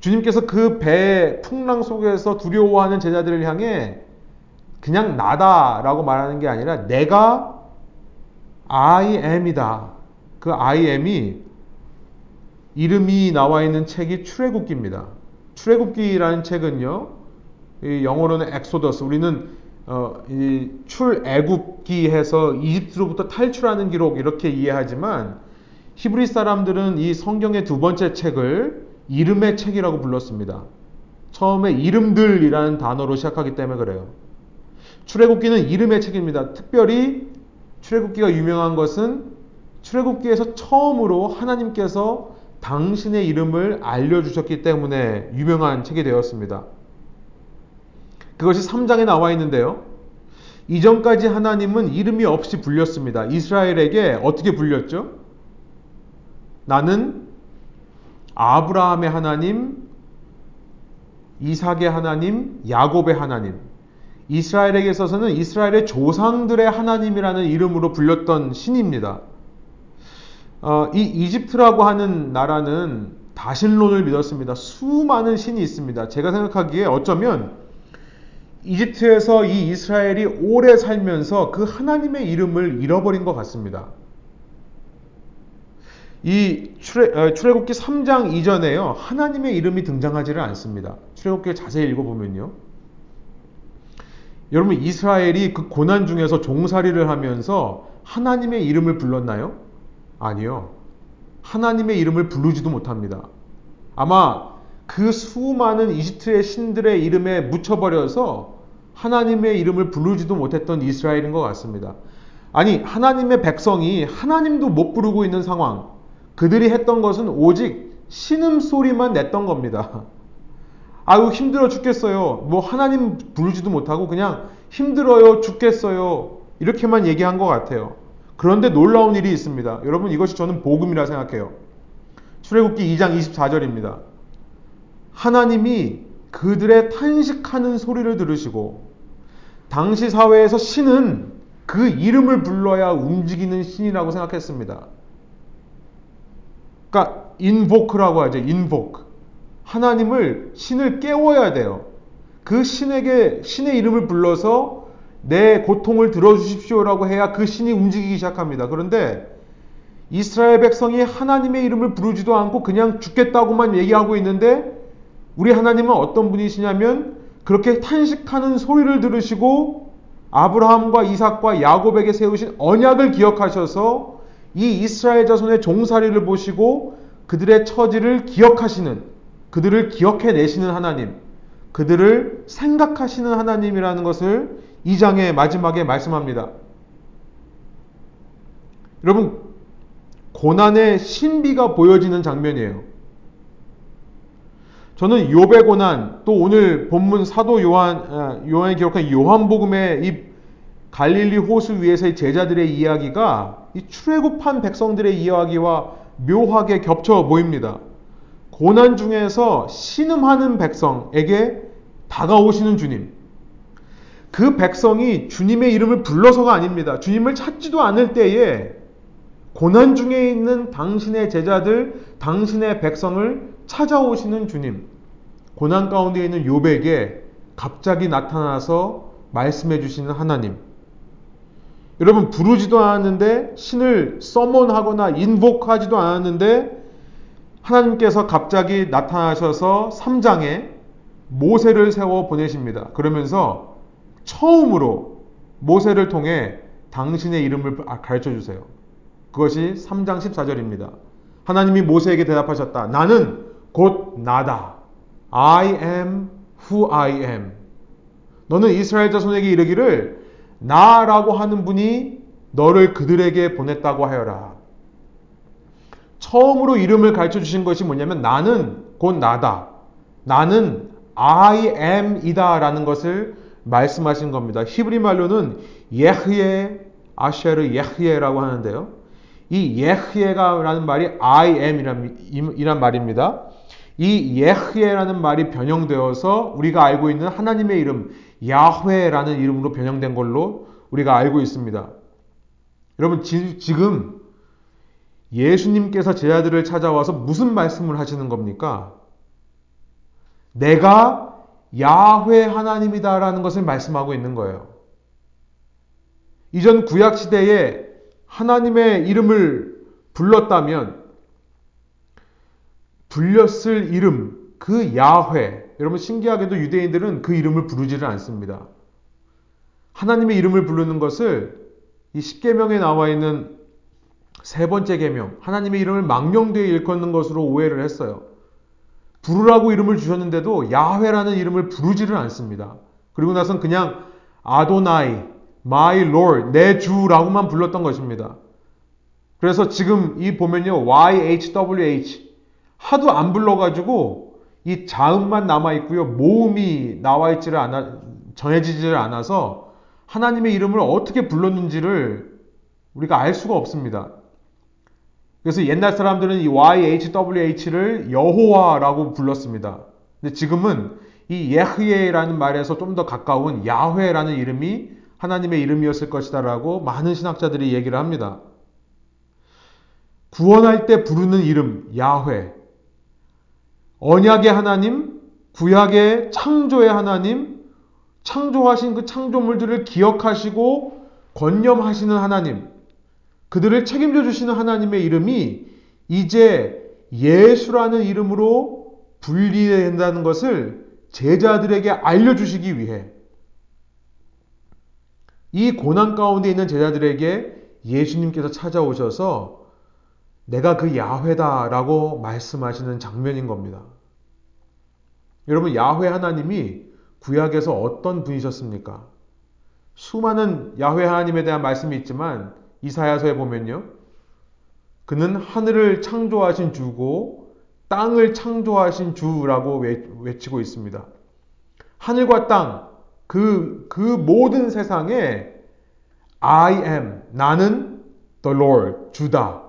주님께서 그 배의 풍랑 속에서 두려워하는 제자들을 향해 그냥 나다라고 말하는 게 아니라 내가 I am이다. 그 I am이 이름이 나와 있는 책이 출애굽기입니다. 출애굽기라는 책은요. 영어로는 엑소더스. 우리는 어, 이 출애굽기해서 이집트로부터 탈출하는 기록 이렇게 이해하지만 히브리 사람들은 이 성경의 두 번째 책을 이름의 책이라고 불렀습니다. 처음에 이름들이라는 단어로 시작하기 때문에 그래요. 출애굽기는 이름의 책입니다. 특별히 출애굽기가 유명한 것은 출애굽기에서 처음으로 하나님께서 당신의 이름을 알려주셨기 때문에 유명한 책이 되었습니다. 그것이 3장에 나와 있는데요. 이전까지 하나님은 이름이 없이 불렸습니다. 이스라엘에게 어떻게 불렸죠? 나는 아브라함의 하나님, 이삭의 하나님, 야곱의 하나님. 이스라엘에게 있어서는 이스라엘의 조상들의 하나님이라는 이름으로 불렸던 신입니다. 어, 이 이집트라고 하는 나라는 다신론을 믿었습니다. 수많은 신이 있습니다. 제가 생각하기에 어쩌면 이집트에서 이 이스라엘이 오래 살면서 그 하나님의 이름을 잃어버린 것 같습니다. 이 어, 출애굽기 3장 이전에요. 하나님의 이름이 등장하지를 않습니다. 출애굽기를 자세히 읽어보면요. 여러분 이스라엘이 그 고난 중에서 종살이를 하면서 하나님의 이름을 불렀나요? 아니요. 하나님의 이름을 부르지도 못합니다. 아마 그 수많은 이집트의 신들의 이름에 묻혀버려서 하나님의 이름을 부르지도 못했던 이스라엘인 것 같습니다. 아니, 하나님의 백성이 하나님도 못 부르고 있는 상황. 그들이 했던 것은 오직 신음소리만 냈던 겁니다. 아유, 힘들어 죽겠어요. 뭐 하나님 부르지도 못하고 그냥 힘들어요, 죽겠어요. 이렇게만 얘기한 것 같아요. 그런데 놀라운 일이 있습니다. 여러분 이것이 저는 복음이라 생각해요. 출애굽기 2장 24절입니다. 하나님이 그들의 탄식하는 소리를 들으시고 당시 사회에서 신은 그 이름을 불러야 움직이는 신이라고 생각했습니다. 그러니까 인보크라고 하죠. 인보크. 하나님을 신을 깨워야 돼요. 그 신에게 신의 이름을 불러서 내 고통을 들어주십시오라고 해야 그 신이 움직이기 시작합니다. 그런데 이스라엘 백성이 하나님의 이름을 부르지도 않고 그냥 죽겠다고만 얘기하고 있는데 우리 하나님은 어떤 분이시냐면 그렇게 탄식하는 소리를 들으시고 아브라함과 이삭과 야곱에게 세우신 언약을 기억하셔서 이 이스라엘 자손의 종살이를 보시고 그들의 처지를 기억하시는 그들을 기억해 내시는 하나님 그들을 생각하시는 하나님이라는 것을 2장의 마지막에 말씀합니다. 여러분, 고난의 신비가 보여지는 장면이에요. 저는 요배 고난, 또 오늘 본문 사도 요한, 아, 요한이 기록한 요한복음의 이 갈릴리 호수 위에서의 제자들의 이야기가 이 출애굽한 백성들의 이야기와 묘하게 겹쳐 보입니다. 고난 중에서 신음하는 백성에게 다가오시는 주님. 그 백성이 주님의 이름을 불러서가 아닙니다. 주님을 찾지도 않을 때에 고난 중에 있는 당신의 제자들, 당신의 백성을 찾아오시는 주님. 고난 가운데 있는 요백에 갑자기 나타나서 말씀해 주시는 하나님. 여러분 부르지도 않았는데 신을 서먼하거나 인복하지도 않았는데 하나님께서 갑자기 나타나셔서 3장에 모세를 세워 보내십니다. 그러면서 처음으로 모세를 통해 당신의 이름을 아, 가르쳐 주세요. 그것이 3장 14절입니다. 하나님이 모세에게 대답하셨다. 나는 곧 나다. I am who I am. 너는 이스라엘 자손에게 이르기를 나라고 하는 분이 너를 그들에게 보냈다고 하여라. 처음으로 이름을 가르쳐 주신 것이 뭐냐면 나는 곧 나다. 나는 I am 이다라는 것을 말씀하신 겁니다. 히브리 말로는 예흐예 아쉐르 예흐예라고 하는데요. 이 예흐예가라는 말이 I am 이란 말입니다. 이 예흐예라는 말이 변형되어서 우리가 알고 있는 하나님의 이름 야훼라는 이름으로 변형된 걸로 우리가 알고 있습니다. 여러분 지, 지금 예수님께서 제자들을 찾아와서 무슨 말씀을 하시는 겁니까? 내가 야훼 하나님이다라는 것을 말씀하고 있는 거예요. 이전 구약 시대에 하나님의 이름을 불렀다면 불렸을 이름 그 야훼 여러분 신기하게도 유대인들은 그 이름을 부르지를 않습니다. 하나님의 이름을 부르는 것을 이 십계명에 나와 있는 세 번째 계명 하나님의 이름을 망령되이 일컫는 것으로 오해를 했어요. 부르라고 이름을 주셨는데도 야훼라는 이름을 부르지를 않습니다. 그리고 나선 그냥 아도나이, my lord, 내 주라고만 불렀던 것입니다. 그래서 지금 이 보면요, YHWH 하도 안 불러가지고 이 자음만 남아 있고요, 모음이 나와 있지를 않아 정해지지를 않아서 하나님의 이름을 어떻게 불렀는지를 우리가 알 수가 없습니다. 그래서 옛날 사람들은 이 YHWH를 여호와라고 불렀습니다. 근데 지금은 이 예흐예라는 말에서 좀 더 가까운 야훼라는 이름이 하나님의 이름이었을 것이다라고 많은 신학자들이 얘기를 합니다. 구원할 때 부르는 이름 야훼. 언약의 하나님, 구약의 창조의 하나님, 창조하신 그 창조물들을 기억하시고 권념하시는 하나님. 그들을 책임져 주시는 하나님의 이름이 이제 예수라는 이름으로 분리된다는 것을 제자들에게 알려주시기 위해 이 고난 가운데 있는 제자들에게 예수님께서 찾아오셔서 내가 그 야훼다라고 말씀하시는 장면인 겁니다. 여러분, 야훼 하나님이 구약에서 어떤 분이셨습니까? 수많은 야훼 하나님에 대한 말씀이 있지만 이사야서에 보면요. 그는 하늘을 창조하신 주고 땅을 창조하신 주라고 외치고 있습니다. 하늘과 땅, 그, 그 모든 세상에 I am, 나는 the Lord, 주다.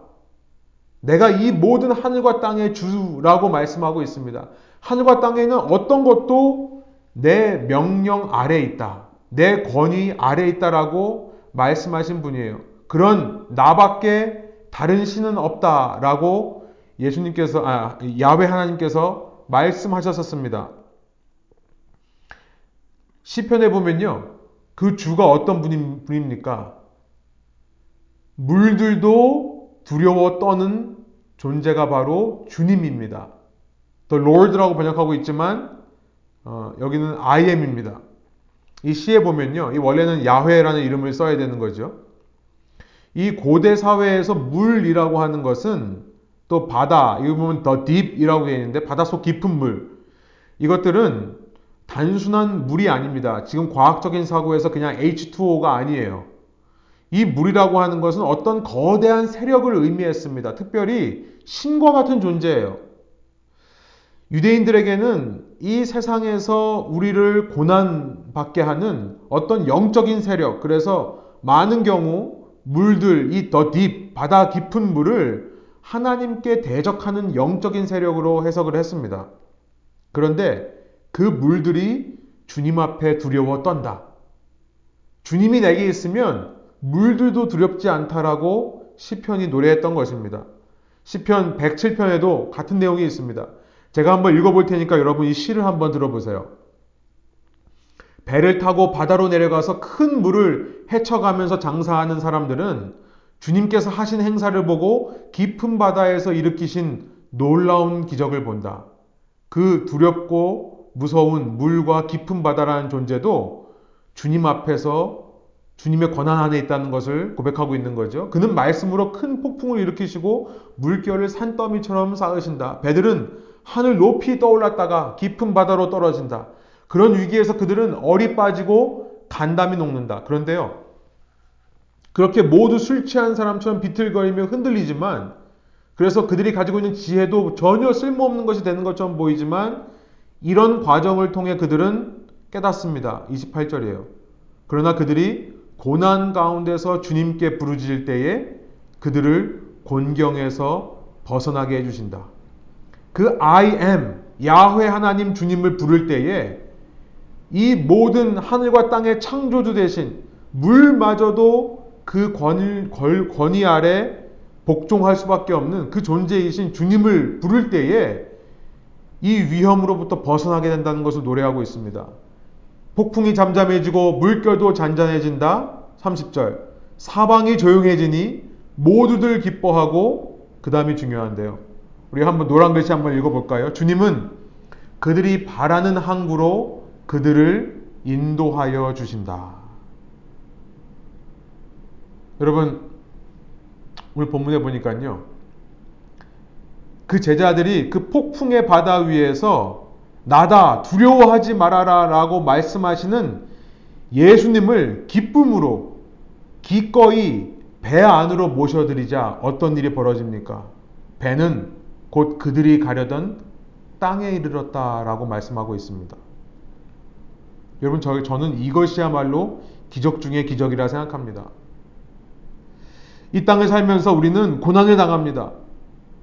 내가 이 모든 하늘과 땅의 주라고 말씀하고 있습니다. 하늘과 땅에는 어떤 것도 내 명령 아래 있다. 내 권위 아래 있다라고 말씀하신 분이에요. 그런 나밖에 다른 신은 없다라고 예수님께서 아, 야훼 하나님께서 말씀하셨었습니다. 시편에 보면요. 그 주가 어떤 분입니까? 물들도 두려워 떠는 존재가 바로 주님입니다. The Lord라고 번역하고 있지만 어, 여기는 I am입니다. 이 시에 보면요. 이 원래는 야훼라는 이름을 써야 되는 거죠. 이 고대 사회에서 물이라고 하는 것은 또 바다, 이거 보면 더 딥이라고 되어 있는데 바닷속 깊은 물. 이것들은 단순한 물이 아닙니다. 지금 과학적인 사고에서 그냥 H2O가 아니에요. 이 물이라고 하는 것은 어떤 거대한 세력을 의미했습니다. 특별히 신과 같은 존재예요. 유대인들에게는 이 세상에서 우리를 고난받게 하는 어떤 영적인 세력, 그래서 많은 경우 물들, 이 더 딥, 바다 깊은 물을 하나님께 대적하는 영적인 세력으로 해석을 했습니다. 그런데 그 물들이 주님 앞에 두려워 떤다. 주님이 내게 있으면 물들도 두렵지 않다라고 시편이 노래했던 것입니다. 시편 107편에도 같은 내용이 있습니다. 제가 한번 읽어볼 테니까 여러분 이 시를 한번 들어보세요. 배를 타고 바다로 내려가서 큰 물을 헤쳐가면서 장사하는 사람들은 주님께서 하신 행사를 보고 깊은 바다에서 일으키신 놀라운 기적을 본다. 그 두렵고 무서운 물과 깊은 바다라는 존재도 주님 앞에서 주님의 권한 안에 있다는 것을 고백하고 있는 거죠. 그는 말씀으로 큰 폭풍을 일으키시고 물결을 산더미처럼 쌓으신다. 배들은 하늘 높이 떠올랐다가 깊은 바다로 떨어진다. 그런 위기에서 그들은 얼이 빠지고 간담이 녹는다. 그런데요. 그렇게 모두 술 취한 사람처럼 비틀거리며 흔들리지만 그래서 그들이 가지고 있는 지혜도 전혀 쓸모없는 것이 되는 것처럼 보이지만 이런 과정을 통해 그들은 깨닫습니다. 28절이에요. 그러나 그들이 고난 가운데서 주님께 부르짖을 때에 그들을 곤경에서 벗어나게 해주신다. 그 I am, 야훼 하나님 주님을 부를 때에 이 모든 하늘과 땅의 창조주 대신 물마저도 그 권위, 권위 아래 복종할 수밖에 없는 그 존재이신 주님을 부를 때에 이 위험으로부터 벗어나게 된다는 것을 노래하고 있습니다. 폭풍이 잠잠해지고 물결도 잔잔해진다. 30절. 사방이 조용해지니 모두들 기뻐하고 그 다음이 중요한데요. 우리 한번 노란 글씨 한번 읽어볼까요? 주님은 그들이 바라는 항구로 그들을 인도하여 주신다. 여러분, 오늘 본문에 보니까요. 그 제자들이 그 폭풍의 바다 위에서 나다 두려워하지 말아라 라고 말씀하시는 예수님을 기쁨으로 기꺼이 배 안으로 모셔드리자 어떤 일이 벌어집니까? 배는 곧 그들이 가려던 땅에 이르렀다라고 말씀하고 있습니다. 여러분, 저, 저는 이것이야말로 기적 중의 기적이라 생각합니다. 이 땅을 살면서 우리는 고난을 당합니다.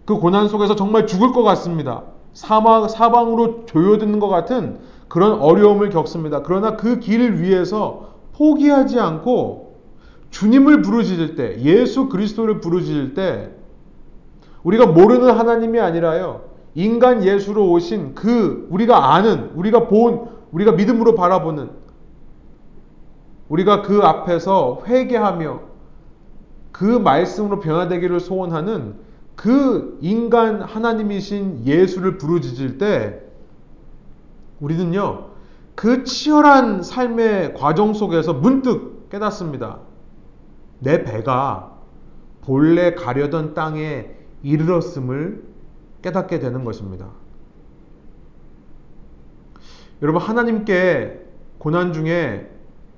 그 고난 속에서 정말 죽을 것 같습니다. 사망, 사방으로 조여드는 것 같은 그런 어려움을 겪습니다. 그러나 그 길을 위해서 포기하지 않고 주님을 부르짖을 때, 예수 그리스도를 부르짖을 때, 우리가 모르는 하나님이 아니라요, 인간 예수로 오신 그 우리가 아는, 우리가 본, 우리가 믿음으로 바라보는, 우리가 그 앞에서 회개하며 그 말씀으로 변화되기를 소원하는 그 인간 하나님이신 예수를 부르짖을 때 우리는요, 그 치열한 삶의 과정 속에서 문득 깨닫습니다. 내 배가 본래 가려던 땅에 이르렀음을 깨닫게 되는 것입니다. 여러분, 하나님께 고난 중에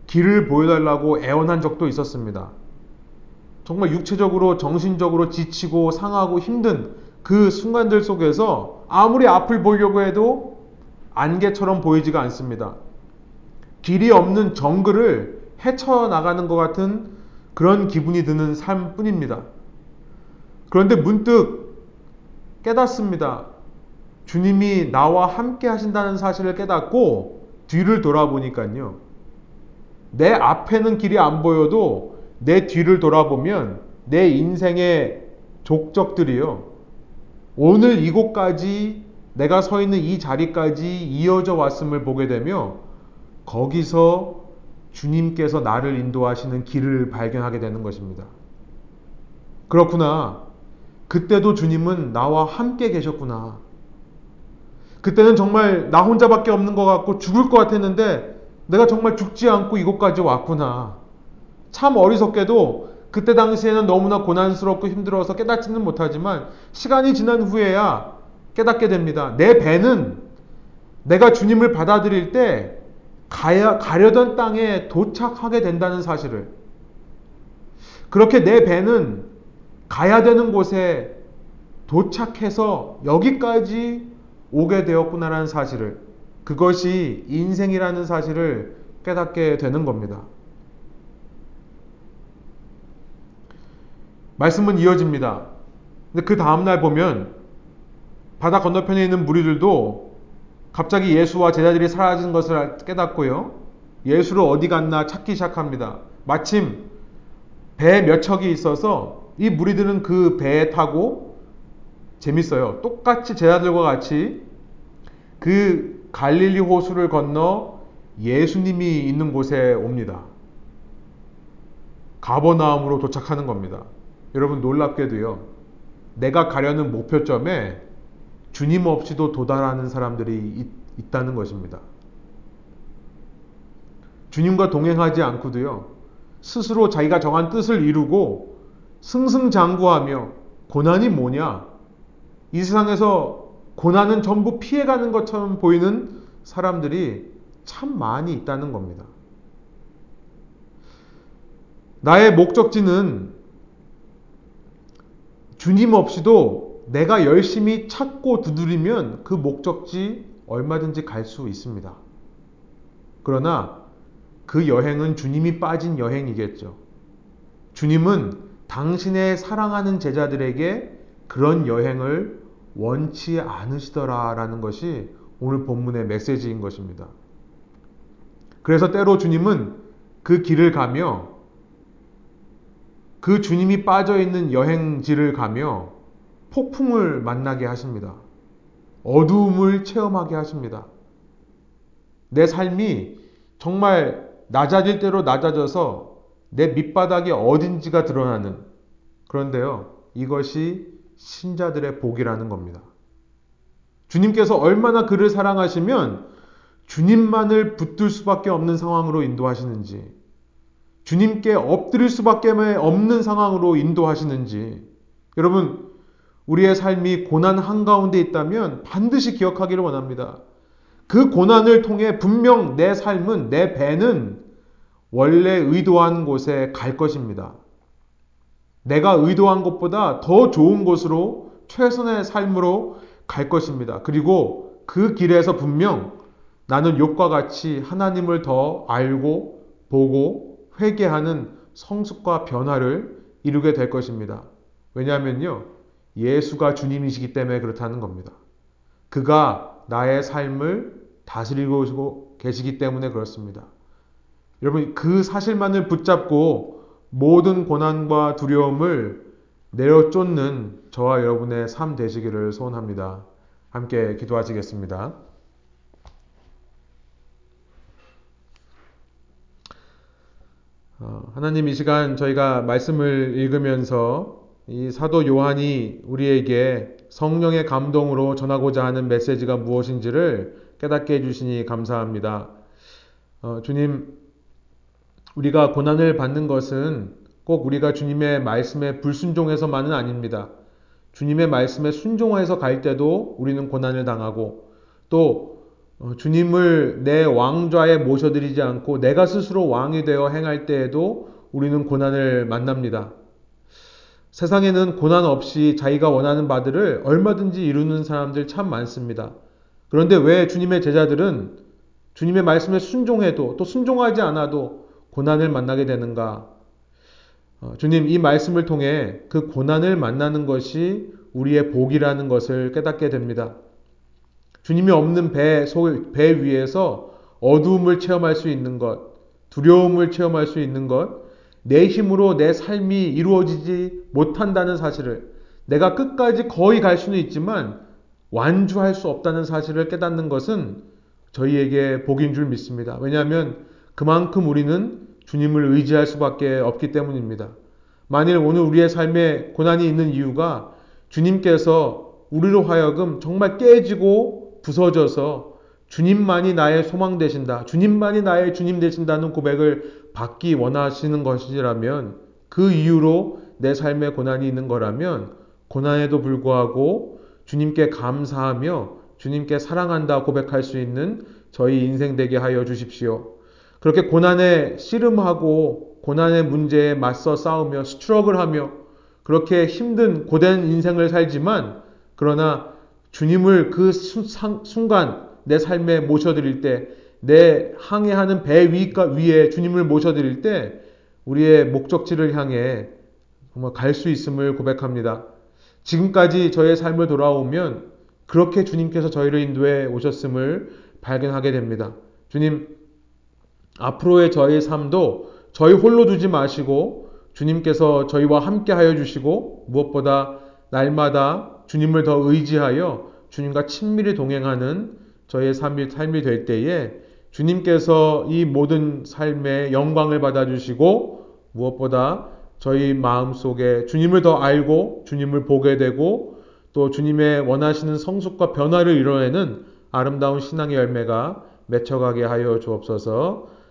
길을 보여달라고 애원한 적도 있었습니다. 정말 육체적으로, 정신적으로 지치고 상하고 힘든 그 순간들 속에서 아무리 앞을 보려고 해도 안개처럼 보이지가 않습니다. 길이 없는 정글을 헤쳐나가는 것 같은 그런 기분이 드는 삶 뿐입니다. 그런데 문득 깨닫습니다. 주님이 나와 함께 하신다는 사실을 깨닫고 뒤를 돌아보니까요. 내 앞에는 길이 안 보여도 내 뒤를 돌아보면 내 인생의 족적들이요. 오늘 이곳까지 내가 서 있는 이 자리까지 이어져 왔음을 보게 되며 거기서 주님께서 나를 인도하시는 길을 발견하게 되는 것입니다. 그렇구나. 그때도 주님은 나와 함께 계셨구나. 그때는 정말 나 혼자밖에 없는 것 같고 죽을 것 같았는데 내가 정말 죽지 않고 이곳까지 왔구나. 참 어리석게도 그때 당시에는 너무나 고난스럽고 힘들어서 깨닫지는 못하지만 시간이 지난 후에야 깨닫게 됩니다. 내 배는 내가 주님을 받아들일 때 가야, 가려던 땅에 도착하게 된다는 사실을 그렇게 내 배는 가야 되는 곳에 도착해서 여기까지 오게 되었구나라는 사실을 그것이 인생이라는 사실을 깨닫게 되는 겁니다. 말씀은 이어집니다. 근데 그 다음날 보면 바다 건너편에 있는 무리들도 갑자기 예수와 제자들이 사라진 것을 깨닫고요. 예수를 어디 갔나 찾기 시작합니다. 마침 배 몇 척이 있어서 이 무리들은 그 배에 타고 재밌어요. 똑같이 제자들과 같이 그 갈릴리 호수를 건너 예수님이 있는 곳에 옵니다. 가버나움으로 도착하는 겁니다. 여러분 놀랍게도요. 내가 가려는 목표점에 주님 없이도 도달하는 사람들이 있, 있다는 것입니다. 주님과 동행하지 않고도요. 스스로 자기가 정한 뜻을 이루고 승승장구하며 고난이 뭐냐? 이 세상에서 고난은 전부 피해가는 것처럼 보이는 사람들이 참 많이 있다는 겁니다. 나의 목적지는 주님 없이도 내가 열심히 찾고 두드리면 그 목적지 얼마든지 갈 수 있습니다. 그러나 그 여행은 주님이 빠진 여행이겠죠. 주님은 당신의 사랑하는 제자들에게 그런 여행을 원치 않으시더라라는 것이 오늘 본문의 메시지인 것입니다. 그래서 때로 주님은 그 길을 가며 그 주님이 빠져 있는 여행지를 가며 폭풍을 만나게 하십니다. 어두움을 체험하게 하십니다. 내 삶이 정말 낮아질 대로 낮아져서 내 밑바닥이 어딘지가 드러나는 그런데요. 이것이 신자들의 복이라는 겁니다. 주님께서 얼마나 그를 사랑하시면 주님만을 붙들 수밖에 없는 상황으로 인도하시는지, 주님께 엎드릴 수밖에 없는 상황으로 인도하시는지, 여러분, 우리의 삶이 고난 한가운데 있다면 반드시 기억하기를 원합니다. 그 고난을 통해 분명 내 삶은, 내 배는 원래 의도한 곳에 갈 것입니다. 내가 의도한 것보다 더 좋은 곳으로 최선의 삶으로 갈 것입니다. 그리고 그 길에서 분명 나는 욕과 같이 하나님을 더 알고 보고 회개하는 성숙과 변화를 이루게 될 것입니다. 왜냐하면요. 예수가 주님이시기 때문에 그렇다는 겁니다. 그가 나의 삶을 다스리고 계시기 때문에 그렇습니다. 여러분, 그 사실만을 붙잡고 모든 고난과 두려움을 내려쫓는 저와 여러분의 삶 되시기를 소원합니다. 함께 기도하시겠습니다. 어, 하나님 이 시간 저희가 말씀을 읽으면서 이 사도 요한이 우리에게 성령의 감동으로 전하고자 하는 메시지가 무엇인지를 깨닫게 해주시니 감사합니다. 어, 주님, 우리가 고난을 받는 것은 꼭 우리가 주님의 말씀에 불순종해서만은 아닙니다. 주님의 말씀에 순종해서 갈 때도 우리는 고난을 당하고 또 어, 주님을 내 왕좌에 모셔드리지 않고 내가 스스로 왕이 되어 행할 때에도 우리는 고난을 만납니다. 세상에는 고난 없이 자기가 원하는 바들을 얼마든지 이루는 사람들 참 많습니다. 그런데 왜 주님의 제자들은 주님의 말씀에 순종해도 또 순종하지 않아도 고난을 만나게 되는가? 어, 주님, 이 말씀을 통해 그 고난을 만나는 것이 우리의 복이라는 것을 깨닫게 됩니다. 주님이 없는 배, 배 위에서 어두움을 체험할 수 있는 것, 두려움을 체험할 수 있는 것, 내 힘으로 내 삶이 이루어지지 못한다는 사실을 내가 끝까지 거의 갈 수는 있지만 완주할 수 없다는 사실을 깨닫는 것은 저희에게 복인 줄 믿습니다. 왜냐하면 그만큼 우리는 주님을 의지할 수밖에 없기 때문입니다. 만일 오늘 우리의 삶에 고난이 있는 이유가 주님께서 우리로 하여금 정말 깨지고 부서져서 주님만이 나의 소망 되신다. 주님만이 나의 주님 되신다는 고백을 받기 원하시는 것이라면 그 이유로 내 삶에 고난이 있는 거라면 고난에도 불구하고 주님께 감사하며 주님께 사랑한다 고백할 수 있는 저희 인생 되게 하여 주십시오. 그렇게 고난에 씨름하고 고난의 문제에 맞서 싸우며 스트럭을 하며 그렇게 힘든 고된 인생을 살지만 그러나 주님을 그 순간 내 삶에 모셔드릴 때 내 항해하는 배 위에 주님을 모셔드릴 때 우리의 목적지를 향해 정말 갈 수 있음을 고백합니다. 지금까지 저의 삶을 돌아오면 그렇게 주님께서 저희를 인도해 오셨음을 발견하게 됩니다. 주님, 앞으로의 저의 삶도 저희 홀로 두지 마시고 주님께서 저희와 함께 하여 주시고 무엇보다 날마다 주님을 더 의지하여 주님과 친밀히 동행하는 저의 삶이, 삶이 될 때에 주님께서 이 모든 삶의 영광을 받아주시고 무엇보다 저희 마음 속에 주님을 더 알고 주님을 보게 되고 또 주님의 원하시는 성숙과 변화를 이뤄내는 아름다운 신앙의 열매가 맺혀가게 하여 주옵소서